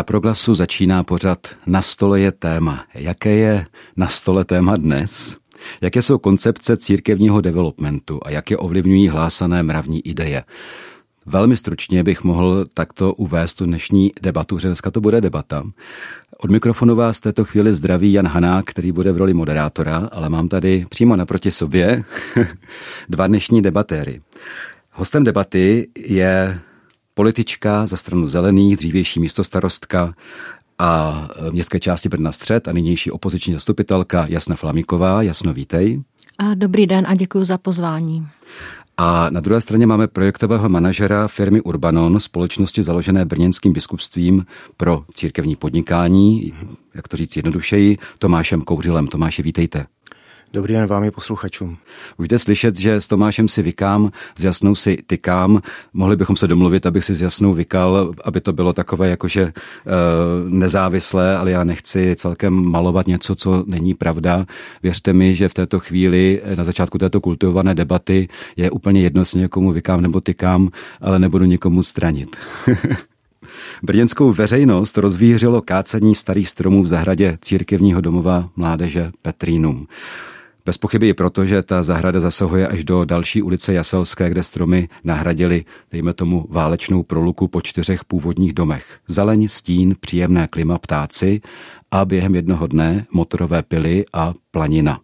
Na proglasu začíná pořad Na stole je téma. Jaké je na stole téma dnes? Jaké jsou koncepce církevního developmentu a jak je ovlivňují hlásané mravní ideje? Velmi stručně bych mohl takto uvést tu dnešní debatu, že dneska to bude debata. Od mikrofonu vás v této chvíli zdraví Jan Hanák, který bude v roli moderátora, ale mám tady přímo naproti sobě dva dnešní debatéry. Hostem debaty je politička za stranu zelených, dřívější místostarostka a městské části Brna Střed a nynější opoziční zastupitelka Jasna Flamíková. Jasno, vítej. A dobrý den a děkuji za pozvání. A na druhé straně máme projektového manažera firmy Urbanon, společnosti založené brněnským biskupstvím pro církevní podnikání, jak to říct jednodušeji, Tomášem Kouřilem. Tomáši, vítejte. Dobrý den vám i posluchačům. Už jde slyšet, že s Tomášem si vykám, s Jasnou si tykám. Mohli bychom se domluvit, abych si s Jasnou vykal, aby to bylo takové jakože e, nezávislé, ale já nechci celkem malovat něco, co není pravda. Věřte mi, že v této chvíli, na začátku této kultivované debaty, je úplně jedno, jestli někomu vykám nebo tykám, ale nebudu nikomu stranit. Brněnskou veřejnost rozvířilo kácení starých stromů v zahradě církevního domova mládeže Petrínum. Bez pochyby i proto, že ta zahrada zasahuje až do další ulice Jaselské, kde stromy nahradili, dejme tomu, válečnou proluku po čtyřech původních domech. Zeleň, stín, příjemné klima, ptáci a během jednoho dne motorové pily a planina.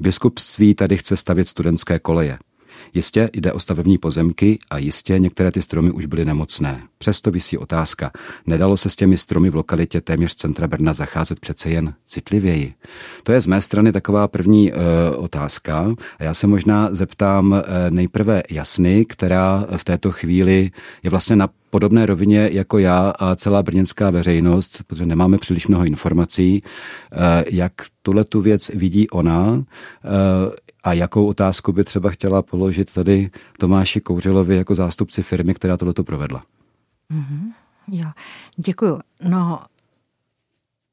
Biskupství tady chce stavět studentské koleje. Jistě jde o stavební pozemky a jistě některé ty stromy už byly nemocné. Přesto vysí otázka, nedalo se s těmi stromy v lokalitě téměř centra Brna zacházet přece jen citlivěji? To je z mé strany taková první e, otázka. A já se možná zeptám e, nejprve Jasny, která v této chvíli je vlastně na podobné rovině jako já a celá brněnská veřejnost, protože nemáme příliš mnoho informací, eh, jak tuhle tu věc vidí ona a jakou otázku by třeba chtěla položit tady Tomáši Kouřilovi jako zástupci firmy, která tohleto provedla? Mm-hmm. Jo, děkuju. No,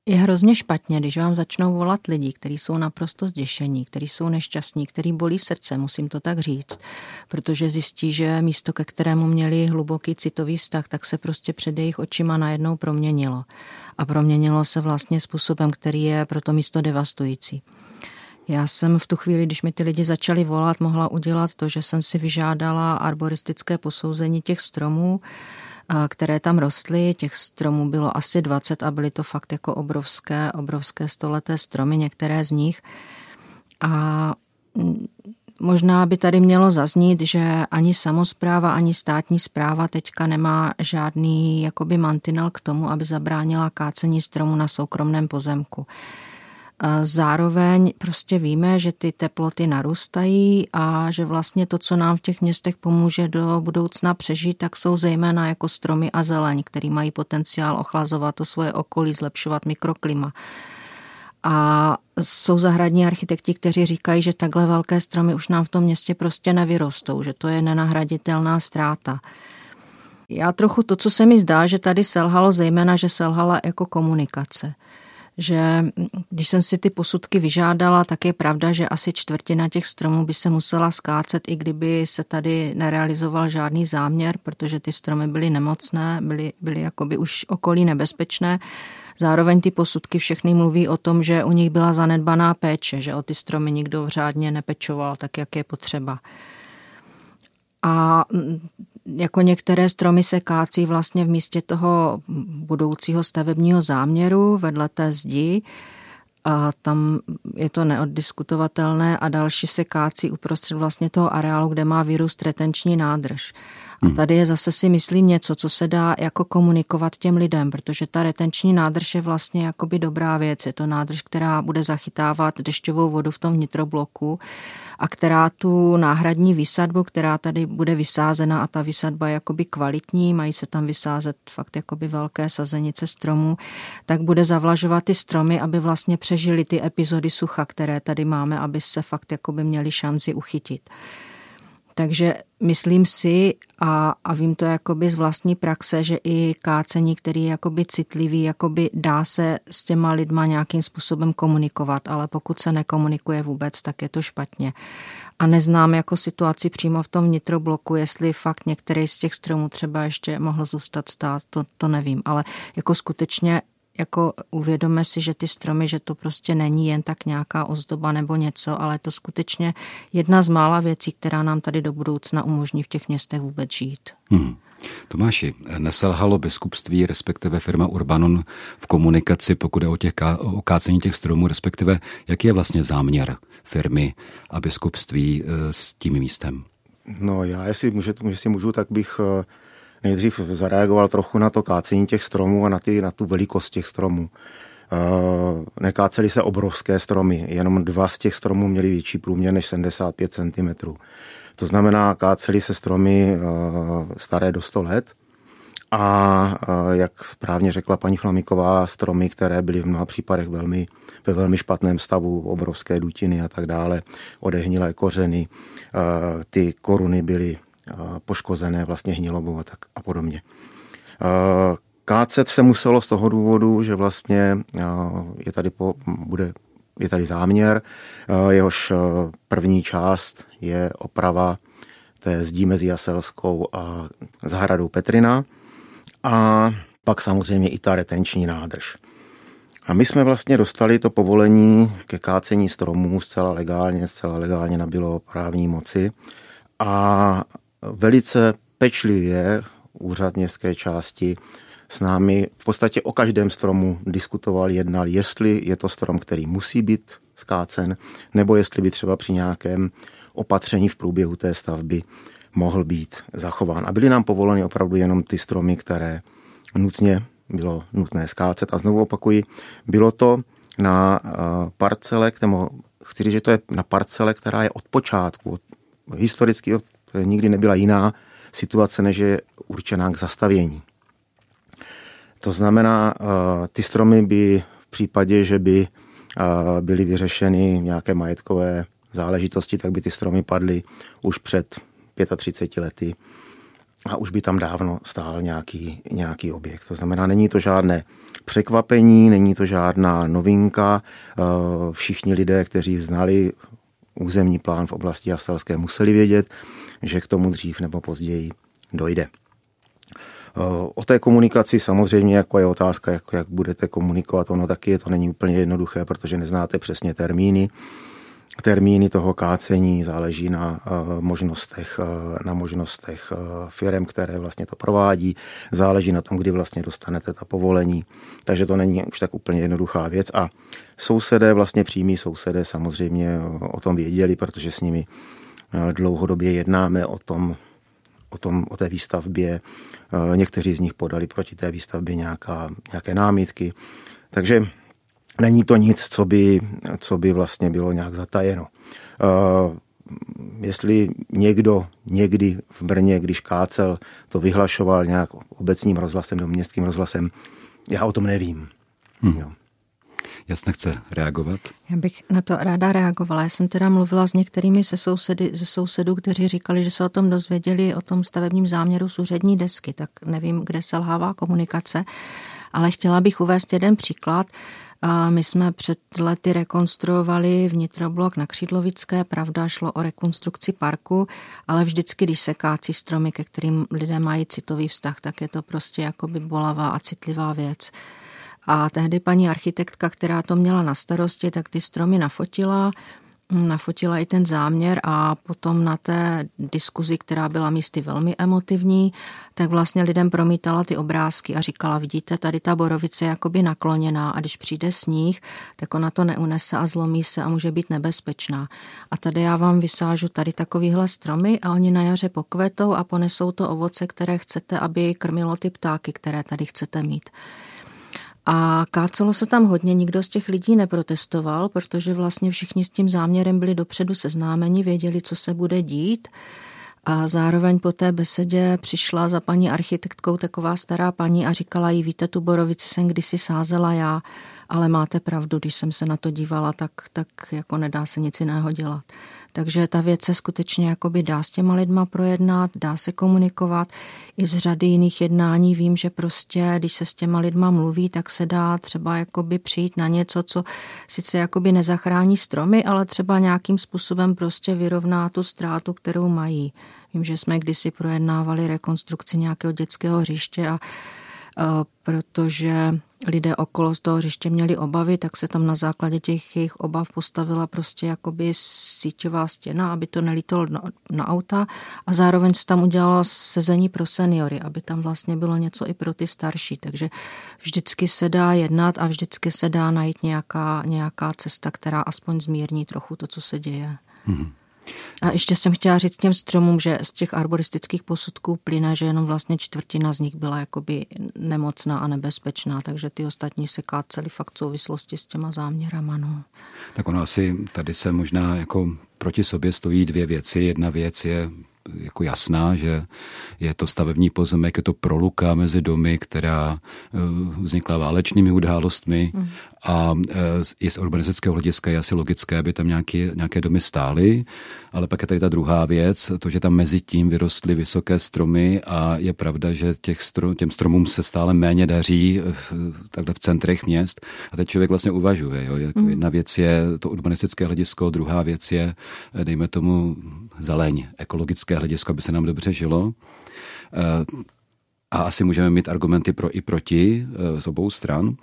je hrozně špatně, když vám začnou volat lidi, kteří jsou naprosto zděšení, kteří jsou nešťastní, který bolí srdce, musím to tak říct, protože zjistí, že místo, ke kterému měli hluboký citový vztah, tak se prostě před jejich očima najednou proměnilo. A proměnilo se vlastně způsobem, který je pro to místo devastující. Já jsem v tu chvíli, když mi ty lidi začali volat, mohla udělat to, že jsem si vyžádala arboristické posouzení těch stromů, které tam rostly. Těch stromů bylo asi 20 a byly to fakt jako obrovské, obrovské stoleté stromy, některé z nich. A možná by tady mělo zaznít, že ani samozpráva, ani státní zpráva teďka nemá žádný jakoby mantinel k tomu, aby zabránila kácení stromu na soukromném pozemku. Zároveň prostě víme, že ty teploty narůstají a že vlastně to, co nám v těch městech pomůže do budoucna přežít, tak jsou zejména jako stromy a zeleň, který mají potenciál ochlazovat to svoje okolí, zlepšovat mikroklima. A jsou zahradní architekti, kteří říkají, že takhle velké stromy už nám v tom městě prostě nevyrostou, že to je nenahraditelná ztráta. Já trochu to, co se mi zdá, že tady selhalo, zejména, že selhala jako komunikace že když jsem si ty posudky vyžádala, tak je pravda, že asi čtvrtina těch stromů by se musela skácet, i kdyby se tady nerealizoval žádný záměr, protože ty stromy byly nemocné, byly, byly jakoby už okolí nebezpečné. Zároveň ty posudky všechny mluví o tom, že u nich byla zanedbaná péče, že o ty stromy nikdo řádně nepečoval tak, jak je potřeba. A jako některé stromy se kácí vlastně v místě toho budoucího stavebního záměru vedle té zdi, a tam je to neoddiskutovatelné a další se kácí uprostřed vlastně toho areálu, kde má vyrůst retenční nádrž. A tady je zase si myslím něco, co se dá jako komunikovat těm lidem, protože ta retenční nádrž je vlastně jakoby dobrá věc. Je to nádrž, která bude zachytávat dešťovou vodu v tom vnitrobloku a která tu náhradní výsadbu, která tady bude vysázena a ta výsadba je jakoby kvalitní, mají se tam vysázet fakt jakoby velké sazenice stromů, tak bude zavlažovat ty stromy, aby vlastně přežili ty epizody sucha, které tady máme, aby se fakt jakoby měli šanci uchytit. Takže myslím si, a, a vím to jakoby z vlastní praxe, že i kácení, který je jakoby citlivý, jakoby dá se s těma lidma nějakým způsobem komunikovat, ale pokud se nekomunikuje vůbec, tak je to špatně. A neznám jako situaci přímo v tom vnitrobloku, jestli fakt některý z těch stromů třeba ještě mohl zůstat stát, to, to nevím, ale jako skutečně jako uvědomme si, že ty stromy, že to prostě není jen tak nějaká ozdoba nebo něco, ale je to skutečně jedna z mála věcí, která nám tady do budoucna umožní v těch městech vůbec žít. Hmm. Tomáši, neselhalo biskupství, respektive firma Urbanon v komunikaci, pokud je o, těch, o kácení těch stromů, respektive jaký je vlastně záměr firmy a biskupství eh, s tím místem? No já, jestli, může, jestli můžu, tak bych eh, nejdřív zareagoval trochu na to kácení těch stromů a na, ty, na tu velikost těch stromů. Uh, se obrovské stromy, jenom dva z těch stromů měly větší průměr než 75 cm. To znamená, kácely se stromy uh, staré do 100 let a uh, jak správně řekla paní Flamiková, stromy, které byly v mnoha případech velmi, ve velmi špatném stavu, obrovské dutiny a tak dále, odehnilé kořeny, ty koruny byly poškozené vlastně hnilobou a, tak a podobně. Kácet se muselo z toho důvodu, že vlastně je tady, po, bude, je tady záměr, jehož první část je oprava té zdí mezi Jaselskou a zahradou Petrina a pak samozřejmě i ta retenční nádrž. A my jsme vlastně dostali to povolení ke kácení stromů zcela legálně, zcela legálně nabilo právní moci a velice pečlivě úřad městské části s námi v podstatě o každém stromu diskutoval, jednal, jestli je to strom, který musí být skácen, nebo jestli by třeba při nějakém opatření v průběhu té stavby mohl být zachován. A byly nám povoleny opravdu jenom ty stromy, které nutně bylo nutné skácet. A znovu opakuji, bylo to na eh, parcele, kterou, chci říct, že to je na parcele, která je od počátku, od, historicky od nikdy nebyla jiná situace, než je určená k zastavění. To znamená, eh, ty stromy by v případě, že by eh, byly vyřešeny nějaké majetkové záležitosti, tak by ty stromy padly už před 35 lety a už by tam dávno stál nějaký, nějaký objekt. To znamená, není to žádné překvapení, není to žádná novinka. Eh, všichni lidé, kteří znali územní plán v oblasti Jaselské, museli vědět, že k tomu dřív nebo později dojde. O té komunikaci samozřejmě jako je otázka, jak, jak budete komunikovat, ono taky to není úplně jednoduché, protože neznáte přesně termíny. Termíny toho kácení záleží na uh, možnostech, uh, na možnostech uh, firm, které vlastně to provádí, záleží na tom, kdy vlastně dostanete ta povolení, takže to není už tak úplně jednoduchá věc a sousedé, vlastně přímí sousedé samozřejmě o tom věděli, protože s nimi dlouhodobě jednáme o tom, o, tom, o té výstavbě. Někteří z nich podali proti té výstavbě nějaká, nějaké námitky. Takže není to nic, co by, co by vlastně bylo nějak zatajeno. Jestli někdo někdy v Brně, když kácel, to vyhlašoval nějak obecním rozhlasem nebo městským rozhlasem, já o tom nevím. Hmm. Jo. Jasně chce reagovat? Já bych na to ráda reagovala. Já jsem teda mluvila s některými se sousedy, ze sousedů, kteří říkali, že se o tom dozvěděli, o tom stavebním záměru z úřední desky, tak nevím, kde selhává komunikace, ale chtěla bych uvést jeden příklad. My jsme před lety rekonstruovali vnitroblok na Křídlovické, pravda šlo o rekonstrukci parku, ale vždycky, když se kácí stromy, ke kterým lidé mají citový vztah, tak je to prostě jakoby bolavá a citlivá věc. A tehdy paní architektka, která to měla na starosti, tak ty stromy nafotila, nafotila i ten záměr a potom na té diskuzi, která byla místy velmi emotivní, tak vlastně lidem promítala ty obrázky a říkala, vidíte, tady ta borovice je jakoby nakloněná a když přijde sníh, tak ona to neunese a zlomí se a může být nebezpečná. A tady já vám vysážu tady takovýhle stromy a oni na jaře pokvetou a ponesou to ovoce, které chcete, aby krmilo ty ptáky, které tady chcete mít. A kácelo se tam hodně, nikdo z těch lidí neprotestoval, protože vlastně všichni s tím záměrem byli dopředu seznámeni, věděli, co se bude dít. A zároveň po té besedě přišla za paní architektkou taková stará paní a říkala jí, víte, tu borovici jsem kdysi sázela já, ale máte pravdu, když jsem se na to dívala, tak, tak jako nedá se nic jiného dělat. Takže ta věc se skutečně jakoby dá s těma lidma projednat, dá se komunikovat. I z řady jiných jednání vím, že prostě, když se s těma lidma mluví, tak se dá třeba jakoby přijít na něco, co sice jakoby nezachrání stromy, ale třeba nějakým způsobem prostě vyrovná tu ztrátu, kterou mají. Vím, že jsme kdysi projednávali rekonstrukci nějakého dětského hřiště a protože lidé okolo z toho hřiště měli obavy, tak se tam na základě těch jejich obav postavila prostě jakoby síťová stěna, aby to nelítalo na, na auta a zároveň se tam udělalo sezení pro seniory, aby tam vlastně bylo něco i pro ty starší. Takže vždycky se dá jednat a vždycky se dá najít nějaká, nějaká cesta, která aspoň zmírní trochu to, co se děje. Mm-hmm. A ještě jsem chtěla říct těm stromům, že z těch arboristických posudků plyne, že jenom vlastně čtvrtina z nich byla jakoby nemocná a nebezpečná, takže ty ostatní se kácely fakt v souvislosti s těma záměrama. No. Tak ono asi tady se možná jako proti sobě stojí dvě věci. Jedna věc je jako jasná, že je to stavební pozemek, je to proluka mezi domy, která eh, vznikla válečnými událostmi mm. A eh, i z urbanistického hlediska je asi logické, aby tam nějaké, nějaké domy stály, ale pak je tady ta druhá věc, to, že tam mezi tím vyrostly vysoké stromy a je pravda, že těch strom, těm stromům se stále méně daří v, takhle v centrech měst a teď člověk vlastně uvažuje. Jo? Jako mm. Jedna věc je to urbanistické hledisko, druhá věc je, dejme tomu, zeleň, ekologické hledisko, aby se nám dobře žilo. A asi můžeme mít argumenty pro i proti z obou stran.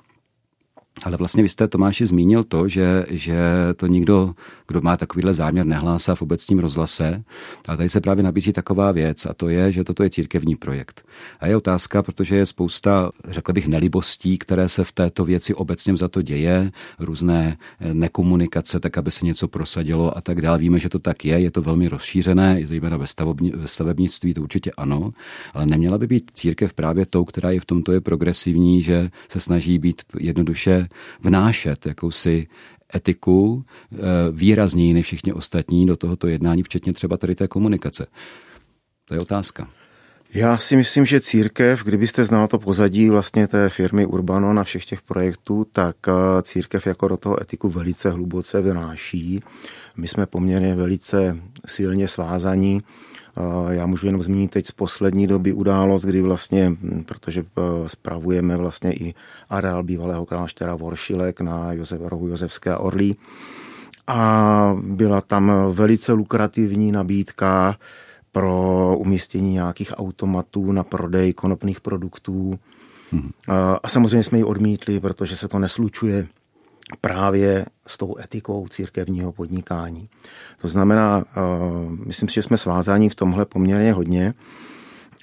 Ale vlastně vy jste, Tomáši, zmínil to, že, že to nikdo, kdo má takovýhle záměr, nehlásá v obecním rozhlase. Ale tady se právě nabízí taková věc a to je, že toto je církevní projekt. A je otázka, protože je spousta, řekl bych, nelibostí, které se v této věci obecně za to děje, různé eh, nekomunikace, tak aby se něco prosadilo a tak dále. Víme, že to tak je, je to velmi rozšířené, i zejména ve, ve stavebnictví, to určitě ano, ale neměla by být církev právě tou, která je v tomto je progresivní, že se snaží být jednoduše vnášet jakousi etiku eh, výrazněji než všichni ostatní do tohoto jednání, včetně třeba tady té komunikace. To je otázka. Já si myslím, že církev, kdybyste znal to pozadí vlastně té firmy Urbano na všech těch projektů, tak eh, církev jako do toho etiku velice hluboce vnáší. My jsme poměrně velice silně svázaní já můžu jenom zmínit teď z poslední doby událost, kdy vlastně, protože e, spravujeme vlastně i areál bývalého kláštera Voršilek na Josef, rohu Josefské a Orlí. A byla tam velice lukrativní nabídka pro umístění nějakých automatů na prodej konopných produktů. Hmm. A samozřejmě jsme ji odmítli, protože se to neslučuje právě s tou etikou církevního podnikání. To znamená, eh, myslím si, že jsme svázáni v tomhle poměrně hodně.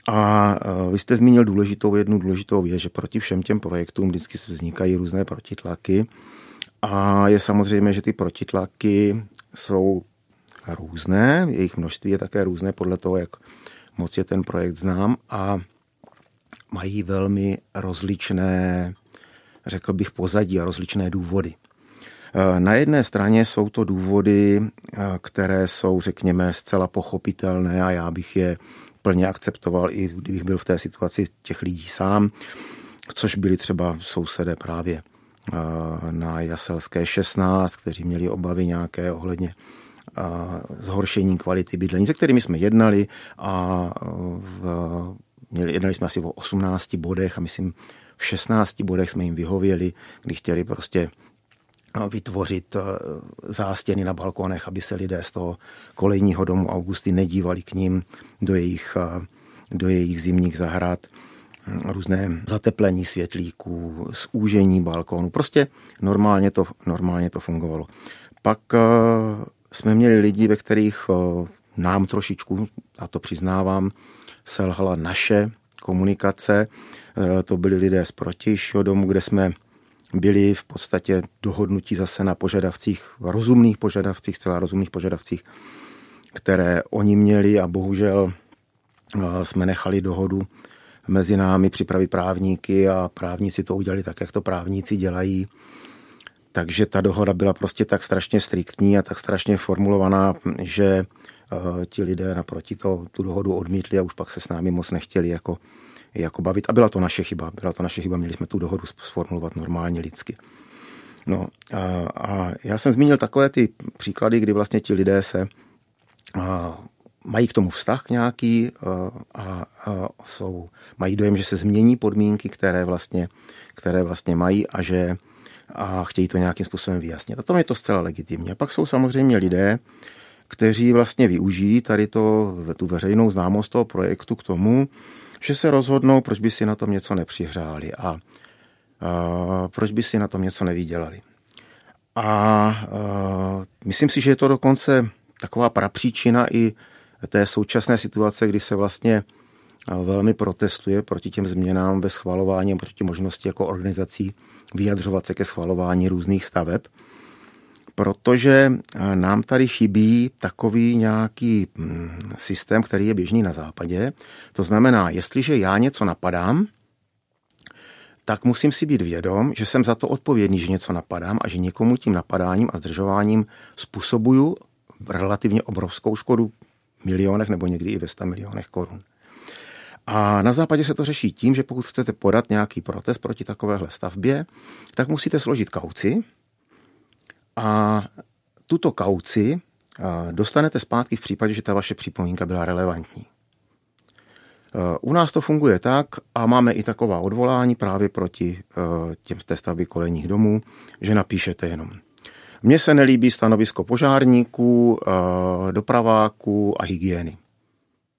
A eh, vy jste zmínil důležitou jednu důležitou věc, že proti všem těm projektům vždycky vznikají různé protitlaky. A je samozřejmě, že ty protitlaky jsou různé, jejich množství je také různé podle toho, jak moc je ten projekt znám a mají velmi rozličné řekl bych, pozadí a rozličné důvody. Eh, na jedné straně jsou to důvody, eh, které jsou, řekněme, zcela pochopitelné a já bych je plně akceptoval, i kdybych byl v té situaci těch lidí sám, což byli třeba sousedé právě eh, na Jaselské 16, kteří měli obavy nějaké ohledně zhoršení kvality bydlení, se kterými jsme jednali a v, měli, jednali jsme asi o 18 bodech a myslím, v 16 bodech jsme jim vyhověli, kdy chtěli prostě vytvořit eh, zástěny na balkonech, aby se lidé z toho kolejního domu Augusty nedívali k ním do jejich, eh, do jejich zimních zahrad různé zateplení světlíků, zúžení balkónu. Prostě normálně to, normálně to fungovalo. Pak uh, jsme měli lidi, ve kterých nám trošičku, a to přiznávám, selhala naše komunikace. Eh, to byli lidé z protějšího domu, kde jsme byli v podstatě dohodnutí zase na požadavcích, rozumných požadavcích, celá rozumných požadavcích, které oni měli a bohužel eh, jsme nechali dohodu mezi námi připravit právníky a právníci to udělali tak, jak to právníci dělají. Takže ta dohoda byla prostě tak strašně striktní a tak strašně formulovaná, že eh, ti lidé naproti to, tu dohodu odmítli a už pak se s námi moc nechtěli jako jako bavit. A byla to naše chyba. Byla to naše chyba, měli jsme tu dohodu sformulovat normálně lidsky. No a, a já jsem zmínil takové ty příklady, kdy vlastně ti lidé se mají k tomu vztah nějaký a, a jsou, mají dojem, že se změní podmínky, které vlastně, které vlastně mají a že a chtějí to nějakým způsobem vyjasnit. A to je to zcela legitimně. A pak jsou samozřejmě lidé, kteří vlastně využijí tady to, tu veřejnou známost toho projektu k tomu, že se rozhodnou, proč by si na tom něco nepřihráli a, proč by si na tom něco nevydělali. A, a myslím si, že je to dokonce taková prapříčina i té současné situace, kdy se vlastně velmi protestuje proti těm změnám ve schvalování a proti možnosti jako organizací vyjadřovat se ke schvalování různých staveb, protože nám tady chybí takový nějaký mm, systém, který je běžný na západě. To znamená, jestliže já něco napadám, tak musím si být vědom, že jsem za to odpovědný, že něco napadám a že někomu tím napadáním a zdržováním způsobuju relativně obrovskou škodu v milionech nebo někdy i ve 100 milionech korun. A na západě se to řeší tím, že pokud chcete podat nějaký protest proti takovéhle stavbě, tak musíte složit kauci a tuto kauci dostanete zpátky v případě, že ta vaše připomínka byla relevantní. U nás to funguje tak a máme i taková odvolání právě proti těm z té stavby kolejních domů, že napíšete jenom mně se nelíbí stanovisko požárníků, dopraváků a hygieny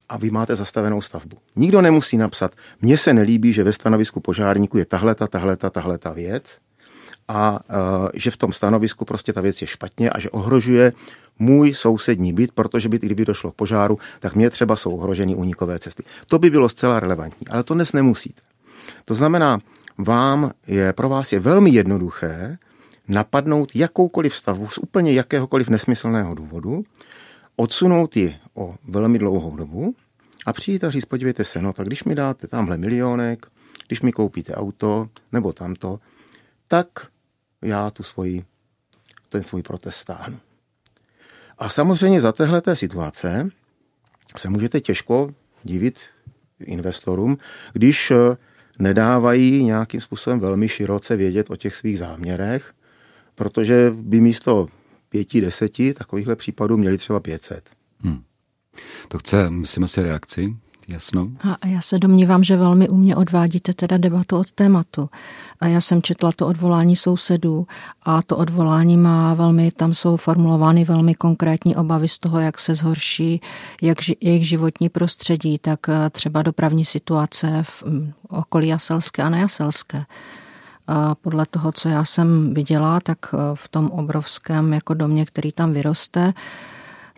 a vy máte zastavenou stavbu. Nikdo nemusí napsat, mně se nelíbí, že ve stanovisku požárníku je tahleta, tahleta, tahleta věc a uh, že v tom stanovisku prostě ta věc je špatně a že ohrožuje můj sousední byt, protože byt, kdyby došlo k požáru, tak mě třeba jsou ohroženy unikové cesty. To by bylo zcela relevantní, ale to dnes nemusíte. To znamená, vám je, pro vás je velmi jednoduché napadnout jakoukoliv stavbu z úplně jakéhokoliv nesmyslného důvodu, odsunout ji o velmi dlouhou dobu a přijít a říct, podívejte se, no tak když mi dáte tamhle milionek, když mi koupíte auto nebo tamto, tak já tu svoji, ten svůj protest stáhnu. A samozřejmě za téhleté situace se můžete těžko divit investorům, když eh, nedávají nějakým způsobem velmi široce vědět o těch svých záměrech, protože by místo pěti, deseti takovýchhle případů měli třeba 500. Hmm. To chce, myslím si, reakci. Jasno. A já se domnívám, že velmi umě odvádíte teda debatu od tématu. A já jsem četla to odvolání sousedů a to odvolání má velmi, tam jsou formulovány velmi konkrétní obavy z toho, jak se zhorší jak jejich životní prostředí, tak eh, třeba dopravní situace v mm, okolí Jaselské a nejaselské. A podle toho, co já jsem viděla, tak eh, v tom obrovském jako domě, který tam vyroste,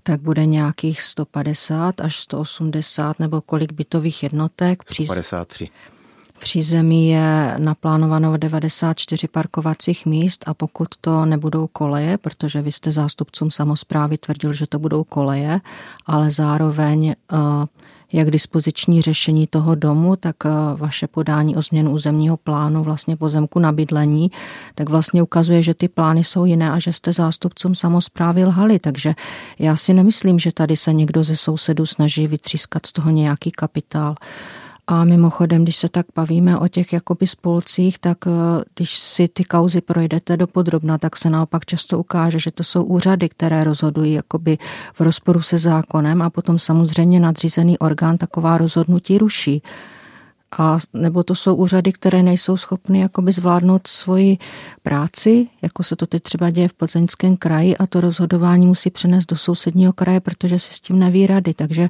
tak bude nějakých 150 až 180 nebo kolik bytových jednotek. 153. Při zemi je naplánováno 94 parkovacích míst a pokud to nebudou koleje, protože vy jste zástupcům samozprávy tvrdil, že to budou koleje, ale zároveň uh, jak dispoziční řešení toho domu, tak eh, vaše podání o změnu územního plánu vlastně pozemku na bydlení, tak vlastně ukazuje, že ty plány jsou jiné a že jste zástupcům samozprávy lhali. Takže já si nemyslím, že tady se někdo ze sousedů snaží vytřískat z toho nějaký kapitál. A mimochodem, když se tak bavíme o těch jakoby spolcích, tak eh, když si ty kauzy projdete do podrobna, tak se naopak často ukáže, že to jsou úřady, které rozhodují jakoby v rozporu se zákonem a potom samozřejmě nadřízený orgán taková rozhodnutí ruší. A nebo to jsou úřady, které nejsou schopny jakoby zvládnout svoji práci, jako se to teď třeba děje v Plzeňském kraji a to rozhodování musí přenést do sousedního kraje, protože si s tím neví rady. Takže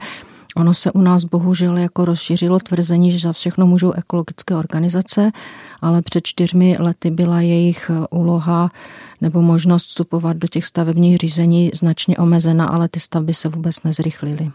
Ono se u nás bohužel jako rozšířilo tvrzení, že za všechno můžou ekologické organizace, ale před čtyřmi lety byla jejich úloha nebo možnost vstupovat do těch stavebních řízení značně omezena, ale ty stavby se vůbec nezrychlily.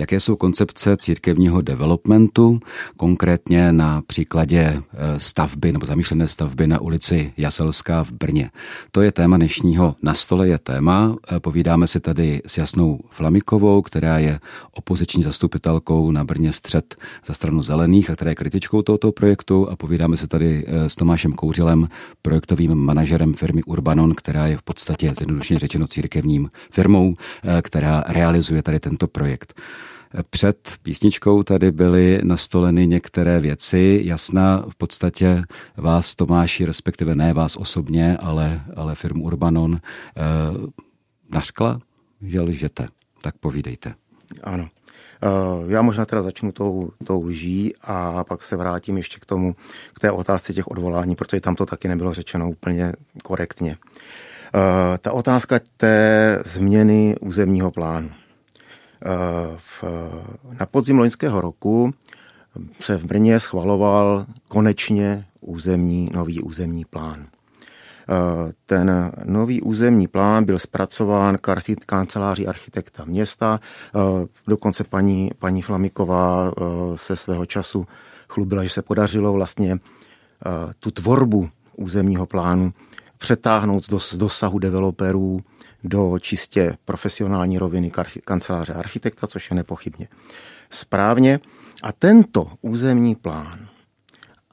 Jaké jsou koncepce církevního developmentu, konkrétně na příkladě eh, stavby nebo zamýšlené stavby na ulici Jaselská v Brně. To je téma dnešního Na stole je téma. Eh, povídáme si tady s Jasnou Flamikovou, která je opoziční zastupitelkou na Brně střed za stranu zelených a která je kritičkou tohoto projektu a povídáme si tady eh, s Tomášem Kouřilem, projektovým manažerem firmy Urbanon, která je v podstatě zjednodušeně řečeno církevním firmou, která realizuje tady tento projekt. Před písničkou tady byly nastoleny některé věci. Jasná v podstatě vás Tomáši, respektive ne vás osobně, ale, ale firmu Urbanon, eh, naškla, že lžete. Tak povídejte. Ano. Eh, já možná teda začnu tou, tou lží a pak se vrátím ještě k tomu, k té otázce těch odvolání, protože tam to taky nebylo řečeno úplně korektně. Eh, ta otázka té změny územního plánu. Eh, v, na podzim loňského roku se v Brně schvaloval konečně územní, nový územní plán. Eh, ten nový územní plán byl zpracován kanceláří architekta města. Dokonce paní, paní Flamiková se svého času chlubila, že se podařilo vlastně tu tvorbu územního plánu přetáhnout z dosahu developerů do čistě profesionální roviny kanceláře architekta, což je nepochybně správně. A tento územní plán,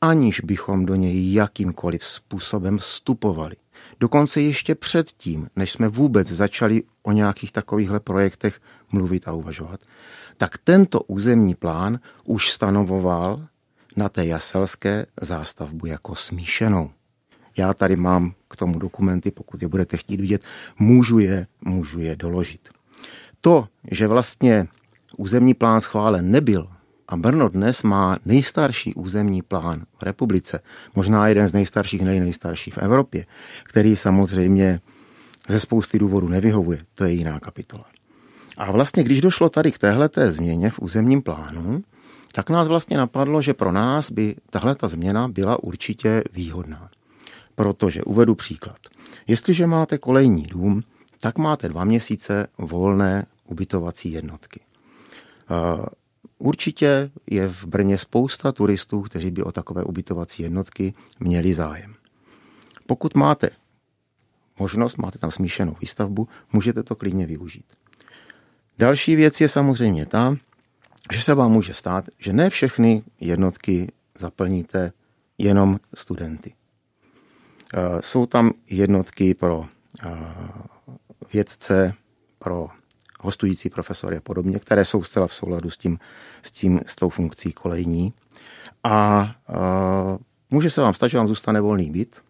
aniž bychom do něj jakýmkoliv způsobem vstupovali, dokonce ještě předtím, než jsme vůbec začali o nějakých takovýchhle projektech mluvit a uvažovat, tak tento územní plán už stanovoval na té jaselské zástavbu jako smíšenou. Já tady mám k tomu dokumenty, pokud je budete chtít vidět, můžu je, můžu je doložit. To, že vlastně územní plán schválen nebyl a Brno dnes má nejstarší územní plán v republice, možná jeden z nejstarších, nej nejstarší v Evropě, který samozřejmě ze spousty důvodů nevyhovuje, to je jiná kapitola. A vlastně, když došlo tady k téhleté změně v územním plánu, tak nás vlastně napadlo, že pro nás by tahle ta změna byla určitě výhodná. Protože uvedu příklad. Jestliže máte kolejní dům, tak máte dva měsíce volné ubytovací jednotky. Eh, určitě je v Brně spousta turistů, kteří by o takové ubytovací jednotky měli zájem. Pokud máte možnost, máte tam smíšenou výstavbu, můžete to klidně využít. Další věc je samozřejmě ta, že se vám může stát, že ne všechny jednotky zaplníte jenom studenty. Eh, jsou tam jednotky pro eh, vědce, pro hostující profesory a podobně, které jsou zcela v souladu s tím, s, tím, s tou funkcí kolejní. A uh, může se vám stát, že vám zůstane volný byt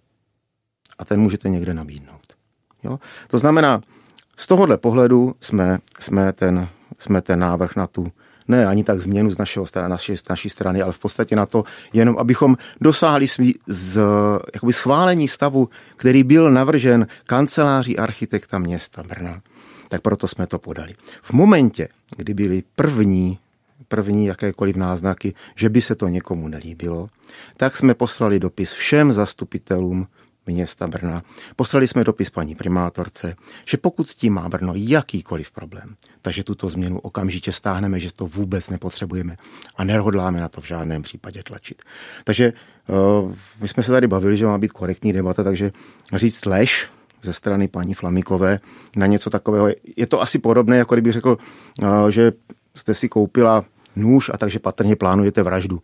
a ten můžete někde nabídnout. Jo? To znamená, z tohohle pohledu jsme, jsme, ten, jsme ten návrh na tu ne ani tak změnu z našeho naší, z naší strany, ale v podstatě na to, jenom abychom dosáhli svý, z, jakoby schválení stavu, který byl navržen kanceláří architekta města Brna. Tak proto jsme to podali. V momentě, kdy byly první první jakékoliv náznaky, že by se to někomu nelíbilo, tak jsme poslali dopis všem zastupitelům města Brna. Poslali jsme dopis paní primátorce, že pokud s tím má Brno jakýkoliv problém, takže tuto změnu okamžitě stáhneme, že to vůbec nepotřebujeme a nehodláme na to v žádném případě tlačit. Takže uh, my jsme se tady bavili, že má být korektní debata, takže říct lež ze strany paní Flamikové na něco takového. Je to asi podobné, jako kdyby řekl, uh, že jste si koupila nůž a takže patrně plánujete vraždu.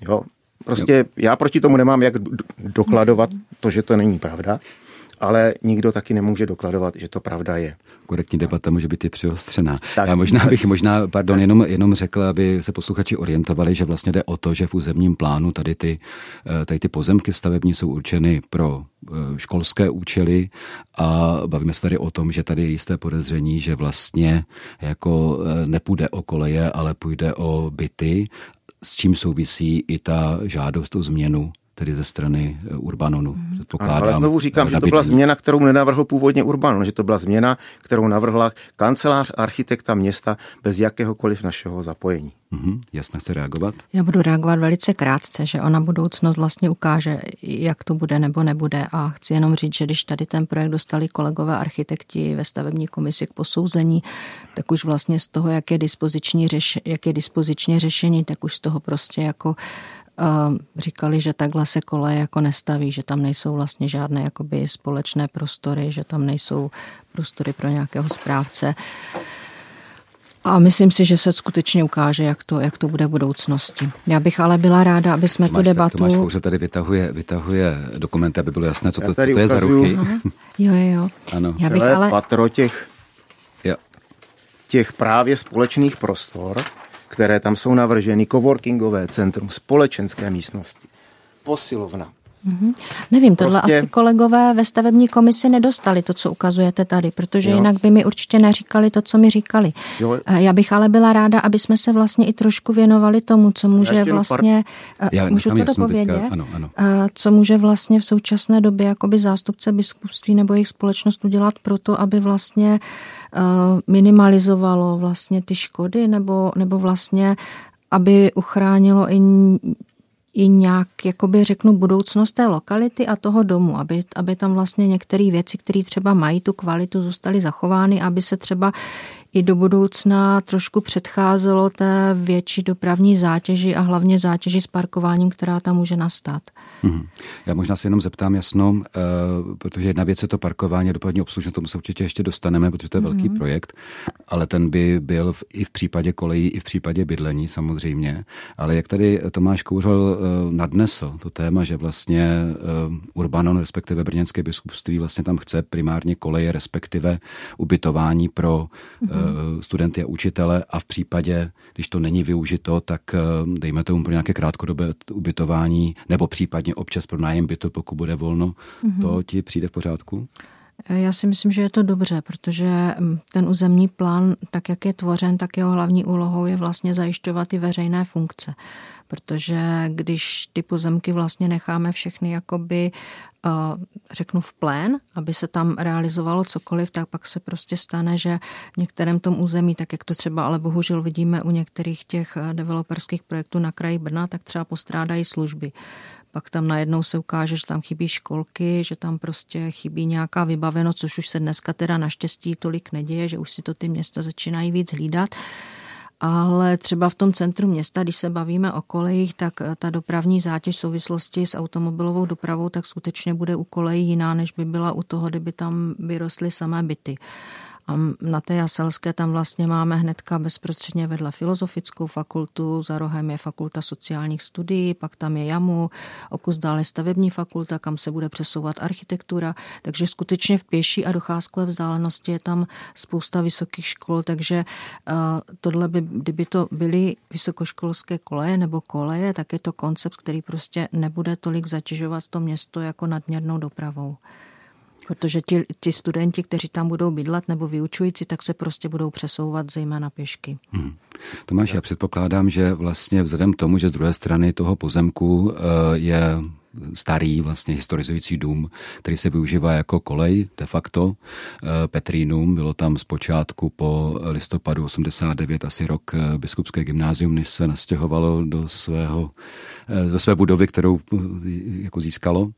Jo, Prostě já proti tomu nemám jak dokladovat to, že to není pravda, ale nikdo taky nemůže dokladovat, že to pravda je. Korektní debata může být i přiostřená. Tak. Já možná bych možná, pardon, jenom, jenom řekl, aby se posluchači orientovali, že vlastně jde o to, že v územním plánu tady ty, eh, tady ty pozemky stavební jsou určeny pro eh, školské účely a bavíme se tady o tom, že tady je jisté podezření, že vlastně jako eh, nepůjde o koleje, ale půjde o byty s čím souvisí i ta žádost o změnu tedy ze strany eh, Urbanonu. Hmm. Ale znovu říkám, že to byla změna, kterou nenavrhl původně Urbanon, že to byla změna, kterou navrhla kancelář architekta města bez jakéhokoliv našeho zapojení. Mm-hmm, jasně chce reagovat? Já budu reagovat velice krátce, že ona budoucnost vlastně ukáže, jak to bude nebo nebude a chci jenom říct, že když tady ten projekt dostali kolegové architekti ve stavební komisi k posouzení, tak už vlastně z toho, jak je dispoziční, řeš, jak je dispoziční řešení, tak už z toho prostě jako říkali, že takhle se kole jako nestaví, že tam nejsou vlastně žádné jakoby společné prostory, že tam nejsou prostory pro nějakého správce. A myslím si, že se skutečně ukáže, jak to, jak to bude v budoucnosti. Já bych ale byla ráda, aby jsme Tomáš, tu debatu... Tomáš pouze tady vytahuje, vytahuje dokumenty, aby bylo jasné, co to, co to je za ruchy. Jo, jo, jo. Ano. Já bych ale... patro těch těch právě společných prostor, které tam jsou navrženy, coworkingové centrum, společenské místnosti, posilovna, Mm-hmm. Nevím, tohle prostě... asi kolegové ve stavební komisi nedostali, to, co ukazujete tady, protože jo. jinak by mi určitě neříkali to, co mi říkali. Jo. Eh, já bych ale byla ráda, aby jsme se vlastně i trošku věnovali tomu, co může vlastně, par... Já, můžu to dopovědět, ano, ano. Eh, co může vlastně v současné době jakoby zástupce biskupství nebo jejich společnost udělat pro to, aby vlastně eh, minimalizovalo vlastně ty škody nebo, nebo vlastně aby uchránilo i i nějak, jakoby řeknu, budoucnost té lokality a toho domu, aby, aby tam vlastně některé věci, které třeba mají tu kvalitu, zůstaly zachovány, aby se třeba i do budoucna trošku předcházelo té větší dopravní zátěži a hlavně zátěži s parkováním, která tam může nastat. Hmm. Já možná se jenom zeptám jasno, uh, protože jedna věc je to parkování a dopravní obslužnost, tomu se určitě ještě dostaneme, protože to je velký hmm. projekt, ale ten by byl v, i v případě kolejí, i v případě bydlení samozřejmě. Ale jak tady Tomáš Kouřel uh, nadnesl to téma, že vlastně uh, Urbanon, respektive Brněnské biskupství, vlastně tam chce primárně koleje, respektive ubytování pro hmm Eh, studenty a učitele a v případě, když to není využito, tak eh, dejme tomu pro nějaké krátkodobé ubytování nebo případně občas pro nájem bytu, pokud bude volno, mm-hmm. to ti přijde v pořádku? Eh, já si myslím, že je to dobře, protože mm, ten územní plán, tak jak je tvořen, tak jeho hlavní úlohou je vlastně zajišťovat ty veřejné funkce. Protože když ty pozemky vlastně necháme všechny jakoby řeknu v plén, aby se tam realizovalo cokoliv, tak pak se prostě stane, že v některém tom území, tak jak to třeba ale bohužel vidíme u některých těch eh, developerských projektů na kraji Brna, tak třeba postrádají služby. Pak tam najednou se ukáže, že tam chybí školky, že tam prostě chybí nějaká vybaveno, což už se dneska teda naštěstí tolik neděje, že už si to ty města začínají víc hlídat ale třeba v tom centru města, když se bavíme o kolejích, tak eh, ta dopravní zátěž v souvislosti s automobilovou dopravou tak skutečně bude u kolejí jiná, než by byla u toho, kdyby tam vyrostly samé byty. A na té Jaselské tam vlastně máme hnedka bezprostředně vedle filozofickou fakultu, za rohem je fakulta sociálních studií, pak tam je JAMU, o kus dále stavební fakulta, kam se bude přesouvat architektura, takže skutečně v pěší a docházkové vzdálenosti je tam spousta vysokých škol, takže uh, tohle by, kdyby to byly vysokoškolské koleje nebo koleje, tak je to koncept, který prostě nebude tolik zatěžovat to město jako nadměrnou dopravou. Protože ti, ti studenti, kteří tam budou bydlet nebo vyučující, tak se prostě budou přesouvat zejména pěšky. Hmm. Tomáš, já předpokládám, že vlastně vzhledem k tomu, že z druhé strany toho pozemku eh, je starý vlastně historizující dům, který se využívá jako kolej de facto. Eh, Petrínum bylo tam zpočátku po listopadu 89 asi rok eh, biskupské gymnázium, než se nastěhovalo do, svého, do své budovy, kterou jako získalo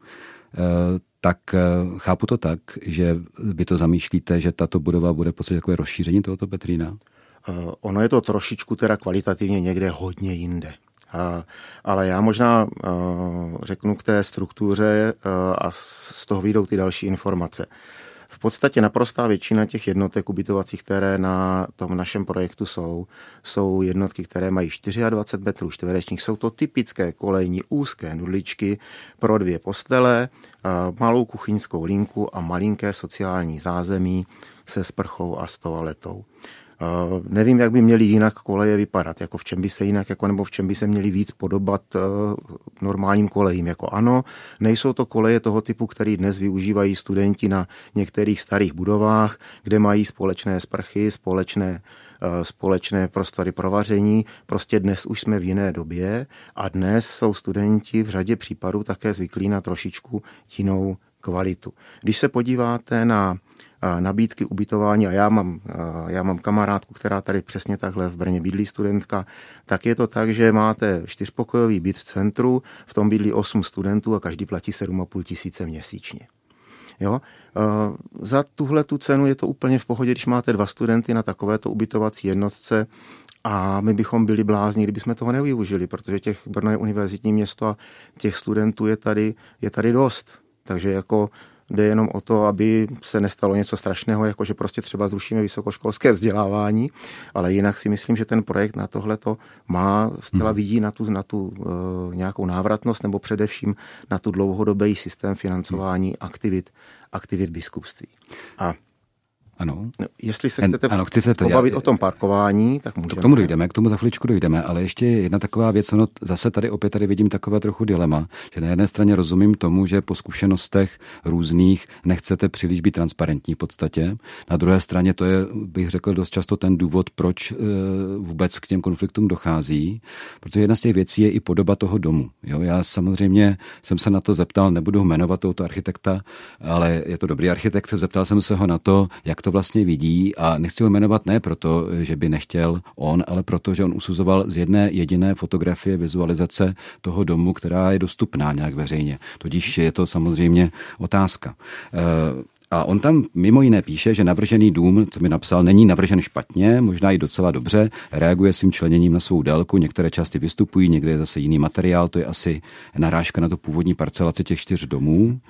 tak eh, chápu to tak, že vy to zamýšlíte, že tato budova bude podstatě takové rozšíření tohoto Petrína? Eh, ono je to trošičku teda kvalitativně někde hodně jinde. Ale já možná eh, řeknu k té struktuře a z toho vyjdou ty další informace. V podstatě naprostá většina těch jednotek ubytovacích, které na tom našem projektu jsou, jsou jednotky, které mají 24 metrů čtverečních. Jsou to typické kolejní úzké nudličky pro dvě postele, malou kuchyňskou linku a malinké sociální zázemí se sprchou a s toaletou. Uh, nevím, jak by měly jinak koleje vypadat, jako v čem by se jinak, jako nebo v čem by se měly víc podobat uh, normálním kolejím. Jako ano, nejsou to koleje toho typu, který dnes využívají studenti na některých starých budovách, kde mají společné sprchy, společné uh, společné prostory pro vaření. Prostě dnes už jsme v jiné době a dnes jsou studenti v řadě případů také zvyklí na trošičku jinou kvalitu. Když se podíváte na nabídky ubytování a já mám, já mám kamarádku, která tady přesně takhle v Brně bydlí studentka, tak je to tak, že máte čtyřpokojový byt v centru, v tom bydlí 8 studentů a každý platí 7,5 tisíce měsíčně. Jo? Za tuhle tu cenu je to úplně v pohodě, když máte dva studenty na takovéto ubytovací jednotce a my bychom byli blázni, kdybychom toho nevyužili, protože těch Brno je univerzitní město a těch studentů je tady, je tady dost. Takže jako Jde jenom o to, aby se nestalo něco strašného, jako že prostě třeba zrušíme vysokoškolské vzdělávání, ale jinak si myslím, že ten projekt na tohle to má, zcela hmm. vidí na tu, na tu uh, nějakou návratnost nebo především na tu dlouhodobý systém financování aktivit, aktivit biskupství. A Ano. No, jestli se chcete ano, chci se to, pobavit já, o tom parkování, tak můžeme. K tomu dojdeme, k tomu za chviličku dojdeme, ale ještě jedna taková věc, no zase tady opět tady vidím takové trochu dilema, že na jedné straně rozumím tomu, že po zkušenostech různých nechcete příliš být transparentní v podstatě. Na druhé straně to je, bych řekl, dost často ten důvod, proč e, vůbec k těm konfliktům dochází, protože jedna z těch věcí je i podoba toho domu. Jo? Já samozřejmě jsem se na to zeptal, nebudu jmenovat tohoto architekta, ale je to dobrý architekt, zeptal jsem se ho na to, jak to vlastně vidí a nechci ho jmenovat ne proto, že by nechtěl on, ale proto, že on usuzoval z jedné jediné fotografie vizualizace toho domu, která je dostupná nějak veřejně. Tudíž je to samozřejmě otázka. Eh, a on tam mimo jiné píše, že navržený dům, co mi napsal, není navržen špatně, možná i docela dobře, reaguje svým členěním na svou délku, některé části vystupují, někde je zase jiný materiál, to je asi narážka na to původní parcelaci těch čtyř domů.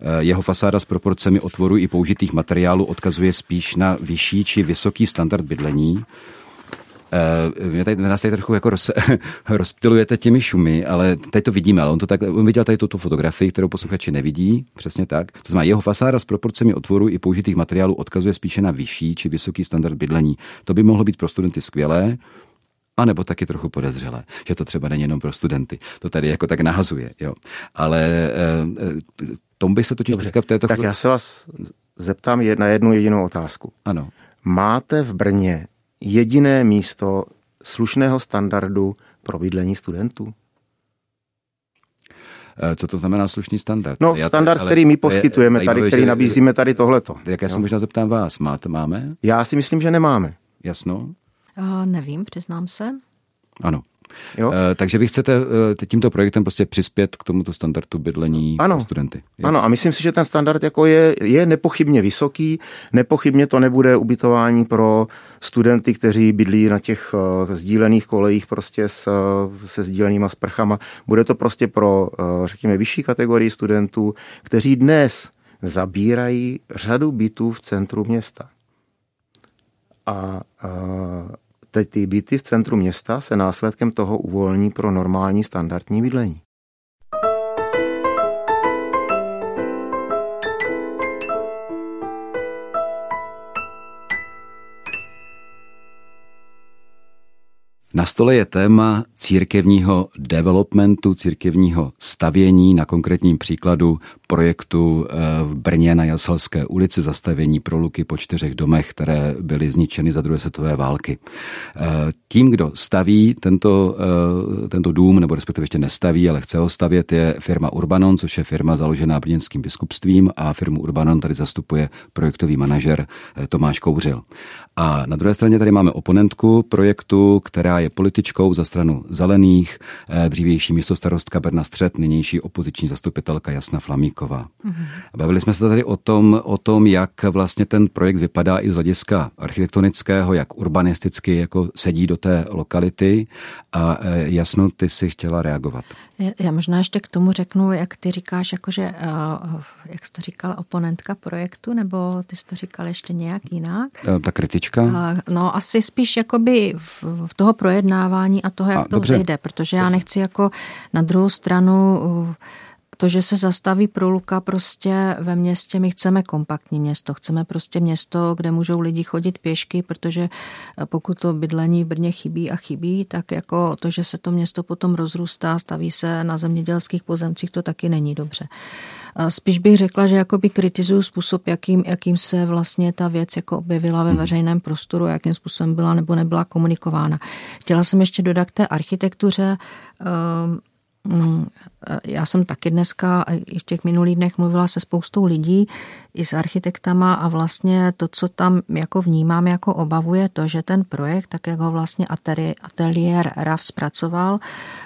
Eh, jeho fasáda s proporcemi otvoru i použitých materiálů odkazuje spíš na vyšší či vysoký standard bydlení. Uh, mě tady, nás tady trochu jako roz, rozptilujete těmi šumy, ale teď to vidíme, ale on to tak, on viděl tady tuto fotografii, kterou posluchači nevidí, přesně tak. To znamená, jeho fasáda s proporcemi otvoru i použitých materiálů odkazuje spíše na vyšší či vysoký standard bydlení. To by mohlo být pro studenty skvělé, a nebo taky trochu podezřelé, že to třeba není jenom pro studenty. To tady jako tak nahazuje, jo. Ale tomu bych se totiž Dobře, v této Tak já se vás zeptám na jednu jedinou otázku. Ano. Máte v Brně jediné místo slušného standardu pro bydlení studentů? Eh, co to znamená slušný standard? No, já standard, ale, který my poskytujeme tady, který že, nabízíme tady tohleto. Jak já se možná zeptám vás, máte, máme? Já si myslím, že nemáme. Jasno? Uh, nevím, přiznám se. Ano. Jo? E, takže vy chcete e, tímto projektem prostě přispět k tomuto standardu bydlení ano. pro studenty. Jo? Ano, a myslím si, že ten standard jako je, je nepochybně vysoký. Nepochybně to nebude ubytování pro studenty, kteří bydlí na těch uh, sdílených kolejích prostě s, uh, se sdílenýma sprchama. Bude to prostě pro, uh, řekněme, vyšší kategorii studentů, kteří dnes zabírají řadu bytů v centru města. A uh, teď ty byty v centru města se následkem toho uvolní pro normální standardní bydlení. Na stole je téma církevního developmentu, církevního stavění na konkrétním příkladu projektu eh, v Brně na Jaselské ulici zastavení proluky po čtyřech domech, které byly zničeny za druhé světové války. Eh, tím, kdo staví tento, eh, tento dům, nebo respektive ještě nestaví, ale chce ho stavět, je firma Urbanon, což je firma založená brněnským biskupstvím a firmu Urbanon tady zastupuje projektový manažer Tomáš Kouřil. A na druhé straně tady máme oponentku projektu, která je političkou za stranu zelených, dřívější místo starostka Berna Střed, nynější opoziční zastupitelka Jasna Flamík Hřišníková. Mm-hmm. Bavili jsme se tady o tom, o tom, jak vlastně ten projekt vypadá i z hlediska architektonického, jak urbanisticky jako sedí do té lokality a e, jasno, ty si chtěla reagovat. Já možná ještě k tomu řeknu, jak ty říkáš, jakože, e, jak jsi to říkal, oponentka projektu, nebo ty jsi to říkal ještě nějak jinak? E, ta kritička? No asi spíš jakoby v, v toho projednávání a toho, jak a, to dobře. vzejde, protože já nechci jako na druhou stranu to, že se zastaví průluka prostě ve městě, my chceme kompaktní město, chceme prostě město, kde můžou lidi chodit pěšky, protože pokud to bydlení v Brně chybí a chybí, tak jako to, že se to město potom rozrůstá, staví se na zemědělských pozemcích, to taky není dobře. Spíš bych řekla, že jakoby kritizuju způsob, jakým, jakým se vlastně ta věc jako objevila ve mhm. veřejném prostoru, jakým způsobem byla nebo nebyla komunikována. Chtěla jsem ještě dodat k té architektuře. Um, Mm, já jsem taky dneska i v těch minulých dnech mluvila se spoustou lidí, i s architektama a vlastně to, co tam jako vnímám jako obavu, je to, že ten projekt, tak jak ho vlastně ateliér RAF zpracoval,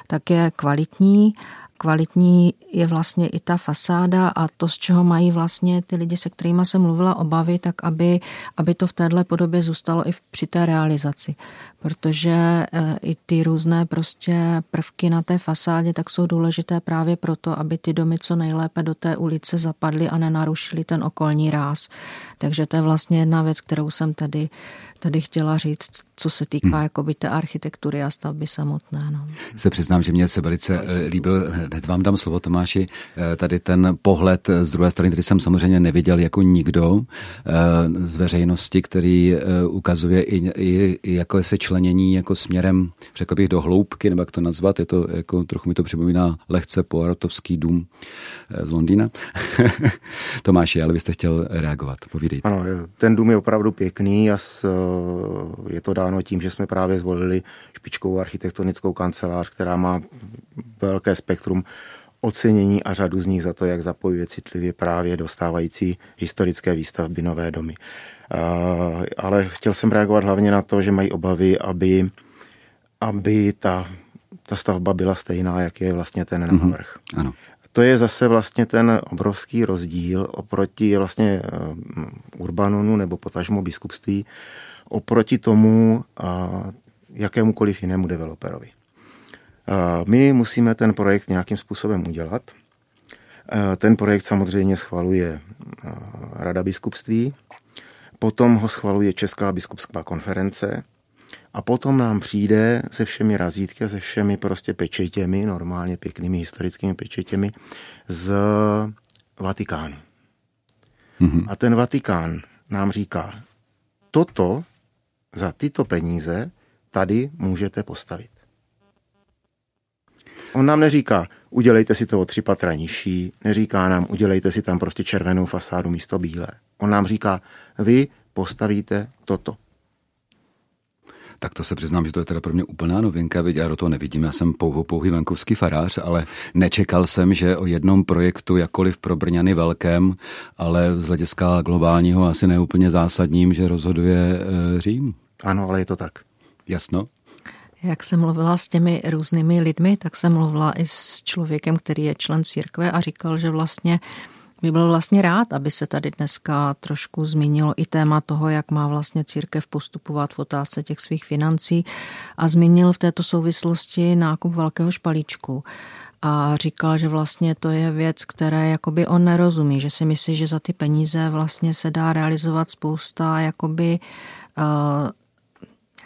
tak je kvalitní kvalitní je vlastně i ta fasáda a to, z čeho mají vlastně ty lidi, se kterými jsem mluvila, obavy, tak aby, aby to v téhle podobě zůstalo i při té realizaci. Protože eh, i ty různé prostě prvky na té fasádě tak jsou důležité právě proto, aby ty domy co nejlépe do té ulice zapadly a nenarušily ten okolní ráz. Takže to je vlastně jedna věc, kterou jsem tady, tady chtěla říct, co se týká hmm. jakoby té architektury a stavby samotné. No. Se přiznám, že mě se velice eh, líbil Hned vám dám slovo, Tomáši. Eh, tady ten pohled z druhé strany, který jsem samozřejmě neviděl jako nikdo eh, z veřejnosti, který eh, ukazuje i, i, i jako se členění jako směrem, řekl bych, do hloubky, nebo jak to nazvat. Je to, jako, trochu mi to připomíná lehce Poirotovský dům z Londýna. Tomáši, ale byste chtěl reagovat, povídejte. Ano, ten dům je opravdu pěkný a je to dáno tím, že jsme právě zvolili špičkovou architektonickou kancelář, která má velké spektrum ocenění a řadu z nich za to, jak zapojuje citlivě právě dostávající historické výstavby nové domy. Ale chtěl jsem reagovat hlavně na to, že mají obavy, aby, aby ta, ta stavba byla stejná, jak je vlastně ten mhm. návrh. Mm-hmm. Ano. To je zase vlastně ten obrovský rozdíl oproti vlastně eh, Urbanonu nebo potažmo biskupství, oproti tomu jakémukoliv jinému developerovi. My musíme ten projekt nějakým způsobem udělat. Ten projekt samozřejmě schvaluje Rada biskupství, potom ho schvaluje Česká biskupská konference a potom nám přijde se všemi razítky a se všemi prostě pečetěmi, normálně pěknými historickými pečetěmi z Vatikánu. Mm-hmm. A ten Vatikán nám říká, toto za tyto peníze tady můžete postavit. On nám neříká, udělejte si to o tři patra nižší, neříká nám, udělejte si tam prostě červenou fasádu místo bílé. On nám říká, vy postavíte toto. Tak to se přiznám, že to je teda pro mě úplná novinka, já do toho nevidím, já jsem pouhou pouhý venkovský farář, ale nečekal jsem, že o jednom projektu, jakkoliv pro Brňany velkém, ale z hlediska globálního asi neúplně zásadním, že rozhoduje e, Řím. Ano, ale je to tak. Jasno. Jak jsem mluvila s těmi různými lidmi, tak jsem mluvila i s člověkem, který je člen církve a říkal, že vlastně by byl vlastně rád, aby se tady dneska trošku zmínilo i téma toho, jak má vlastně církev postupovat v otázce těch svých financí a zmínil v této souvislosti nákup velkého špalíčku. A říkal, že vlastně to je věc, které jakoby on nerozumí, že si myslí, že za ty peníze vlastně se dá realizovat spousta jakoby uh,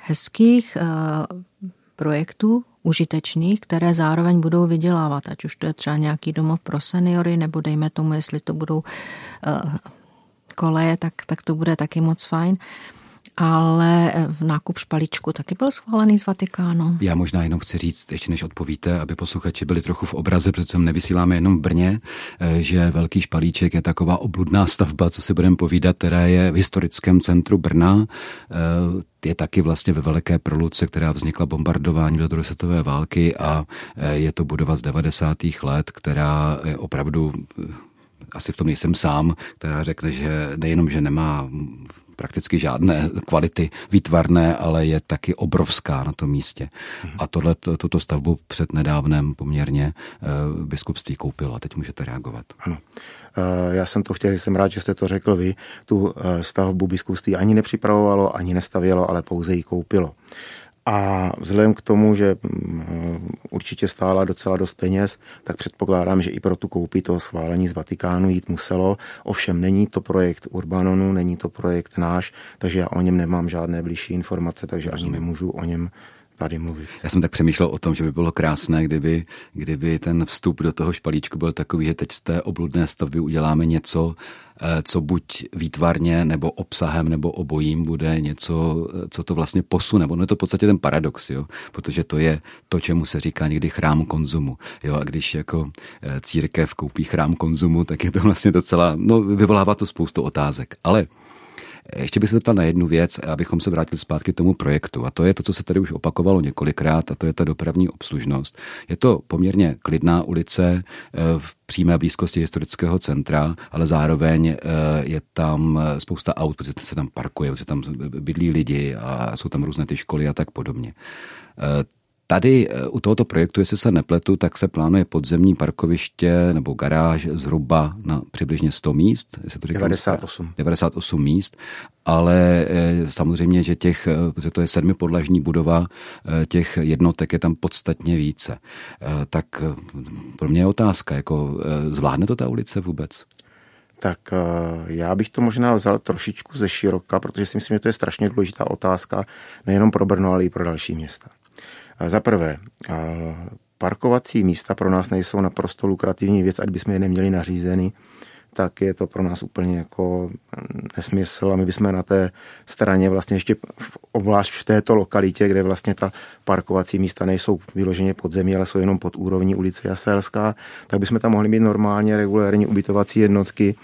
hezkých uh, projektů, užitečných, které zároveň budou vydělávat, ať už to je třeba nějaký domov pro seniory, nebo dejme tomu, jestli to budou uh, koleje, tak, tak to bude taky moc fajn ale eh, nákup špalíčku taky byl schválený z Vatikánu. Já možná jenom chci říct, ještě než odpovíte, aby posluchači byli trochu v obraze, protože nevysíláme jenom v Brně, eh, že Velký špalíček je taková obludná stavba, co si budeme povídat, která je v historickém centru Brna eh, je taky vlastně ve velké proluce, která vznikla bombardováním do druhé světové války a je to budova z 90. let, která je opravdu asi v tom nejsem sám, která řekne, že nejenom, že nemá prakticky žádné kvality výtvarné, ale je taky obrovská na tom místě. Mhm. A tohle, tuto stavbu před nedávnem poměrně eh, biskupství koupilo a teď můžete reagovat. Ano. Eh, já jsem to chtěl, jsem rád, že jste to řekl vy. Tu eh, stavbu biskupství ani nepřipravovalo, ani nestavělo, ale pouze ji koupilo. A vzhledem k tomu, že mm, určitě stála docela dost peněz, tak předpokládám, že i pro tu koupi toho schválení z Vatikánu jít muselo. Ovšem není to projekt Urbanonu, není to projekt náš, takže já o něm nemám žádné blížší informace, takže ani nemůžu o něm tady mluvit. Já jsem tak přemýšlel o tom, že by bylo krásné, kdyby, kdyby ten vstup do toho špalíčku byl takový, že teď z té obludné stavby uděláme něco, eh, co buď výtvarně nebo obsahem nebo obojím bude něco, eh, co to vlastně posune. Ono je to v podstatě ten paradox, jo? protože to je to, čemu se říká někdy chrám konzumu. Jo? A když jako eh, církev koupí chrám konzumu, tak je to vlastně docela, no vyvolává to spoustu otázek. Ale ještě bych se zeptal na jednu věc, abychom se vrátili zpátky k tomu projektu. A to je to, co se tady už opakovalo několikrát, a to je ta dopravní obslužnost. Je to poměrně klidná ulice eh, v přímé blízkosti historického centra, ale zároveň eh, je tam spousta aut, protože se tam parkuje, protože tam bydlí lidi a jsou tam různé ty školy a tak podobně. Tady eh, u tohoto projektu, jestli se nepletu, tak se plánuje podzemní parkoviště nebo garáž zhruba na přibližně 100 míst. Jestli to říkám, 98. 98 míst, ale eh, samozřejmě, že těch, eh, protože to je sedmipodlažní budova, těch jednotek je tam podstatně více. Tak pro mě je otázka, jako zvládne to ta ulice vůbec? Tak já bych to možná vzal trošičku ze široka, protože si myslím, že to je strašně důležitá otázka nejenom pro Brno, ale i pro další města. Za prvé, parkovací místa pro nás nejsou naprosto lukrativní věc, ať bychom je neměli nařízeny, tak je to pro nás úplně jako nesmysl a my bychom na té straně vlastně ještě obzvlášť v této lokalitě, kde vlastně ta parkovací místa nejsou vyloženě pod zemí, ale jsou jenom pod úrovní ulice Jaselská, tak bychom tam mohli mít normálně regulární ubytovací jednotky,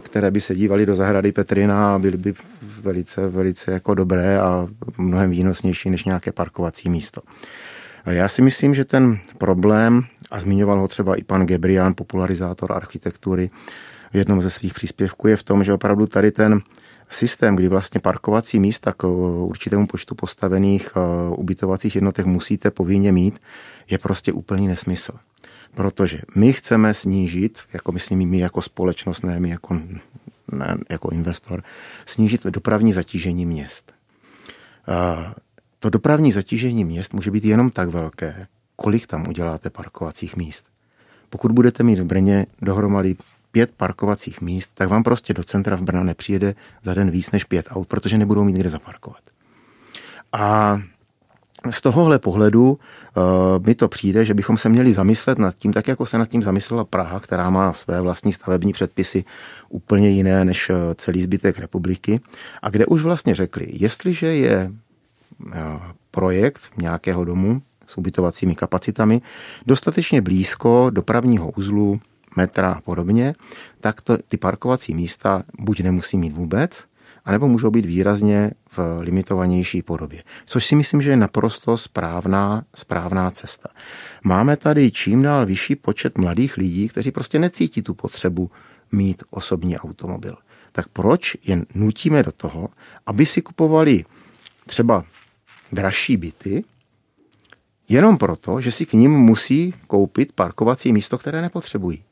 které by se dívaly do zahrady Petrina a byly by velice, velice jako dobré a mnohem výnosnější než nějaké parkovací místo. Já si myslím, že ten problém, a zmiňoval ho třeba i pan Gebrián, popularizátor architektury, v jednom ze svých příspěvků, je v tom, že opravdu tady ten systém, kdy vlastně parkovací místa k určitému počtu postavených ubytovacích jednotek musíte povinně mít, je prostě úplný nesmysl. Protože my chceme snížit, jako myslím my jako společnost, ne my jako, ne, jako investor, snížit dopravní zatížení měst. To dopravní zatížení měst může být jenom tak velké, kolik tam uděláte parkovacích míst. Pokud budete mít v Brně dohromady pět parkovacích míst, tak vám prostě do centra v Brna nepřijede za den víc než pět aut, protože nebudou mít kde zaparkovat. A z tohohle pohledu uh, mi to přijde, že bychom se měli zamyslet nad tím, tak jako se nad tím zamyslela Praha, která má své vlastní stavební předpisy úplně jiné než eh, celý zbytek republiky, a kde už vlastně řekli, jestliže je uh, projekt nějakého domu s ubytovacími kapacitami dostatečně blízko dopravního uzlu, metra a podobně, tak to, ty parkovací místa buď nemusí mít vůbec, anebo můžou být výrazně v limitovanější podobě. Což si myslím, že je naprosto správná, správná cesta. Máme tady čím dál vyšší počet mladých lidí, kteří prostě necítí tu potřebu mít osobní automobil. Tak proč je nutíme do toho, aby si kupovali třeba dražší byty, jenom proto, že si k ním musí koupit parkovací místo, které nepotřebují.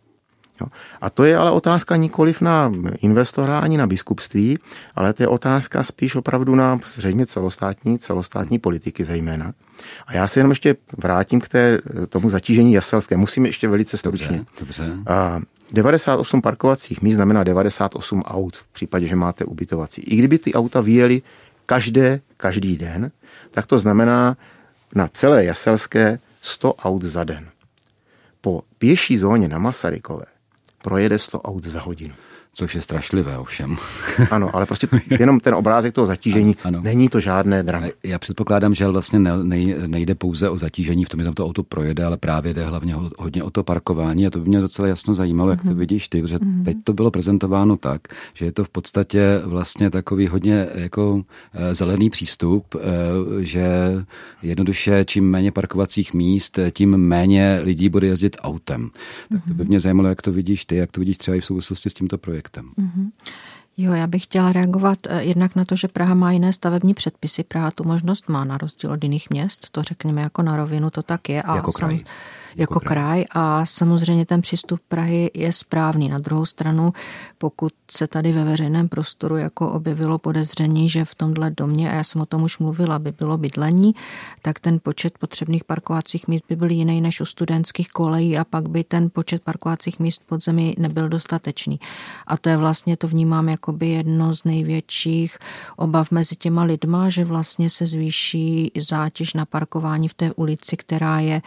Jo. A to je ale otázka nikoliv na investora ani na biskupství, ale to je otázka spíš opravdu na zřejmě celostátní, celostátní politiky zejména. A já se jenom ještě vrátím k té, tomu zatížení jaselské. Musíme ještě velice stručně. Dobře, dobře. A 98 parkovacích míst znamená 98 aut v případě, že máte ubytovací. I kdyby ty auta vyjeli každé, každý den, tak to znamená na celé Jaselské 100 aut za den. Po pěší zóně na Masarykové projede 100 aut za hodinu. Což je strašlivé ovšem. Ano, ale prostě jenom ten obrázek toho zatížení, ano, ano. není to žádné drama. Já předpokládám, že vlastně nejde pouze o zatížení v tom, že tam to auto projede, ale právě jde hlavně hodně o to parkování a to by mě docela jasno zajímalo, jak to mhm. vidíš ty, protože mm-hmm. teď to bylo prezentováno tak, že je to v podstatě vlastně takový hodně jako eh, zelený přístup, eh, že jednoduše čím méně parkovacích míst, tím méně lidí bude jezdit autem. Tak to by mhm. mě zajímalo, jak to vidíš ty, jak to vidíš třeba i v souvislosti s tímto projektem projektem. Mm-hmm. Jo, já bych chtěla reagovat eh, jednak na to, že Praha má jiné stavební předpisy. Praha tu možnost má na rozdíl od jiných měst, to řekněme jako na rovinu, to tak je. A jako kraj. Jako, jako kraj a samozřejmě ten přístup Prahy je správný. Na druhou stranu, pokud se tady ve veřejném prostoru jako objevilo podezření, že v tomhle domě, a já jsem o tom už mluvila, by bylo bydlení, tak ten počet potřebných parkovacích míst by byl jiný než u studentských kolejí a pak by ten počet parkovacích míst pod zemi nebyl dostatečný. A to je vlastně, to vnímám jako by jedno z největších obav mezi těma lidma, že vlastně se zvýší zátěž na parkování v té ulici, která je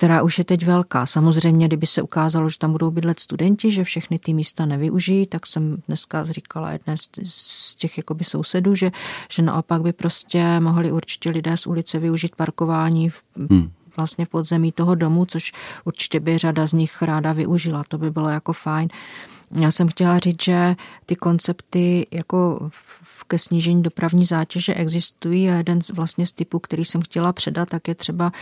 která už je teď velká. Samozřejmě, kdyby se ukázalo, že tam budou bydlet studenti, že všechny ty místa nevyužijí, tak jsem dneska říkala jedné z těch jakoby sousedů, že, že naopak by prostě mohli určitě lidé z ulice využít parkování v, hmm vlastně v podzemí toho domu, což určitě by řada z nich ráda využila. To by bylo jako fajn. Já jsem chtěla říct, že ty koncepty jako ke snížení dopravní zátěže existují a jeden vlastně z typů, který jsem chtěla předat, tak je třeba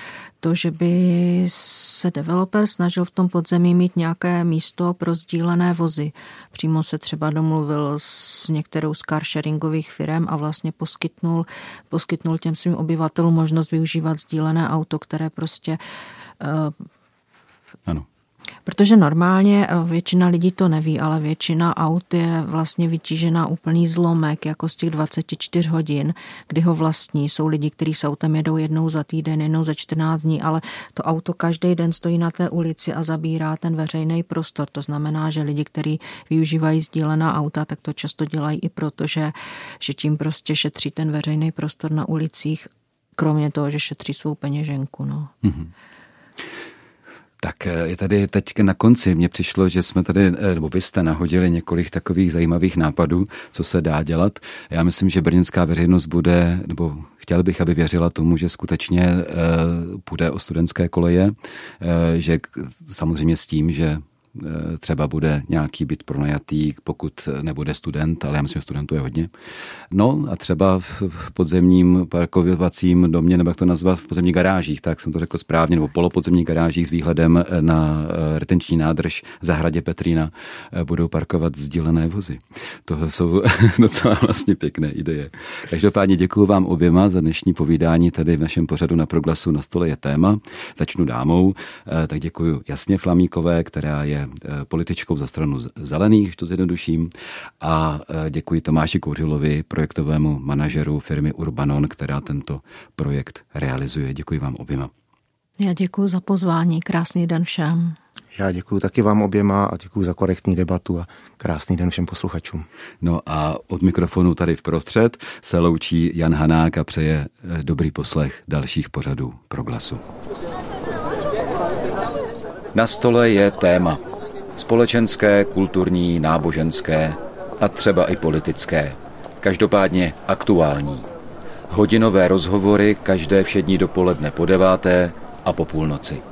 to, že by se developer snažil v tom podzemí mít nějaké místo pro sdílené vozy. Přímo se třeba domluvil s některou z carsharingových firm a vlastně poskytnul, poskytnul těm svým obyvatelům možnost využívat sdílené auto, které prostě uh, Protože normálně eh, většina lidí to neví, ale většina aut je vlastně vytížená úplný zlomek, jako z těch 24 hodin, kdy ho vlastní. Jsou lidi, kteří s autem jedou jednou za týden, jednou za 14 dní, ale to auto každý den stojí na té ulici a zabírá ten veřejný prostor. To znamená, že lidi, kteří využívají sdílená auta, tak to často dělají i proto, že, že tím prostě šetří ten veřejný prostor na ulicích, kromě toho, že šetří svou peněženku. No. Mm-hmm. Tak eh, je tady teď na konci. Mně přišlo, že jsme tady, eh, nebo vy jste nahodili několik takových zajímavých nápadů, co se dá dělat. Já myslím, že brněnská veřejnost bude, nebo chtěl bych, aby věřila tomu, že skutečně půjde o studentské koleje, že samozřejmě s tím, že Eh, třeba bude nějaký byt pronajatý, pokud nebude student, ale já myslím, že studentů je hodně. No a třeba v podzemním parkovacím domě, nebo jak to nazvat, v podzemních garážích, tak jsem to řekl správně, nebo polopodzemních garážích s výhledem na eh, retenční nádrž zahradě Petrína eh, budou parkovat sdílené vozy. To jsou docela vlastně pěkné ideje. Každopádně děkuji vám oběma za dnešní povídání tady v našem pořadu na proglasu na stole je téma. Začnu dámou, tak děkuji Jasně Flamíkové, která je Eh, političkou za stranu zelených, to zjednoduším. A eh, děkuji Tomáši Kouřilovi, projektovému manažeru firmy Urbanon, která tento projekt realizuje. Děkuji vám oběma. Já děkuji za pozvání. Krásný den všem. Já děkuji taky vám oběma a děkuji za korektní debatu a krásný den všem posluchačům. No a od mikrofonu tady v prostřed se loučí Jan Hanák a přeje eh, dobrý poslech dalších pořadů Proglasu. Na stole je téma společenské, kulturní, náboženské a třeba i politické. Každopádně aktuální. Hodinové rozhovory každé všední dopoledne po deváté a po půlnoci.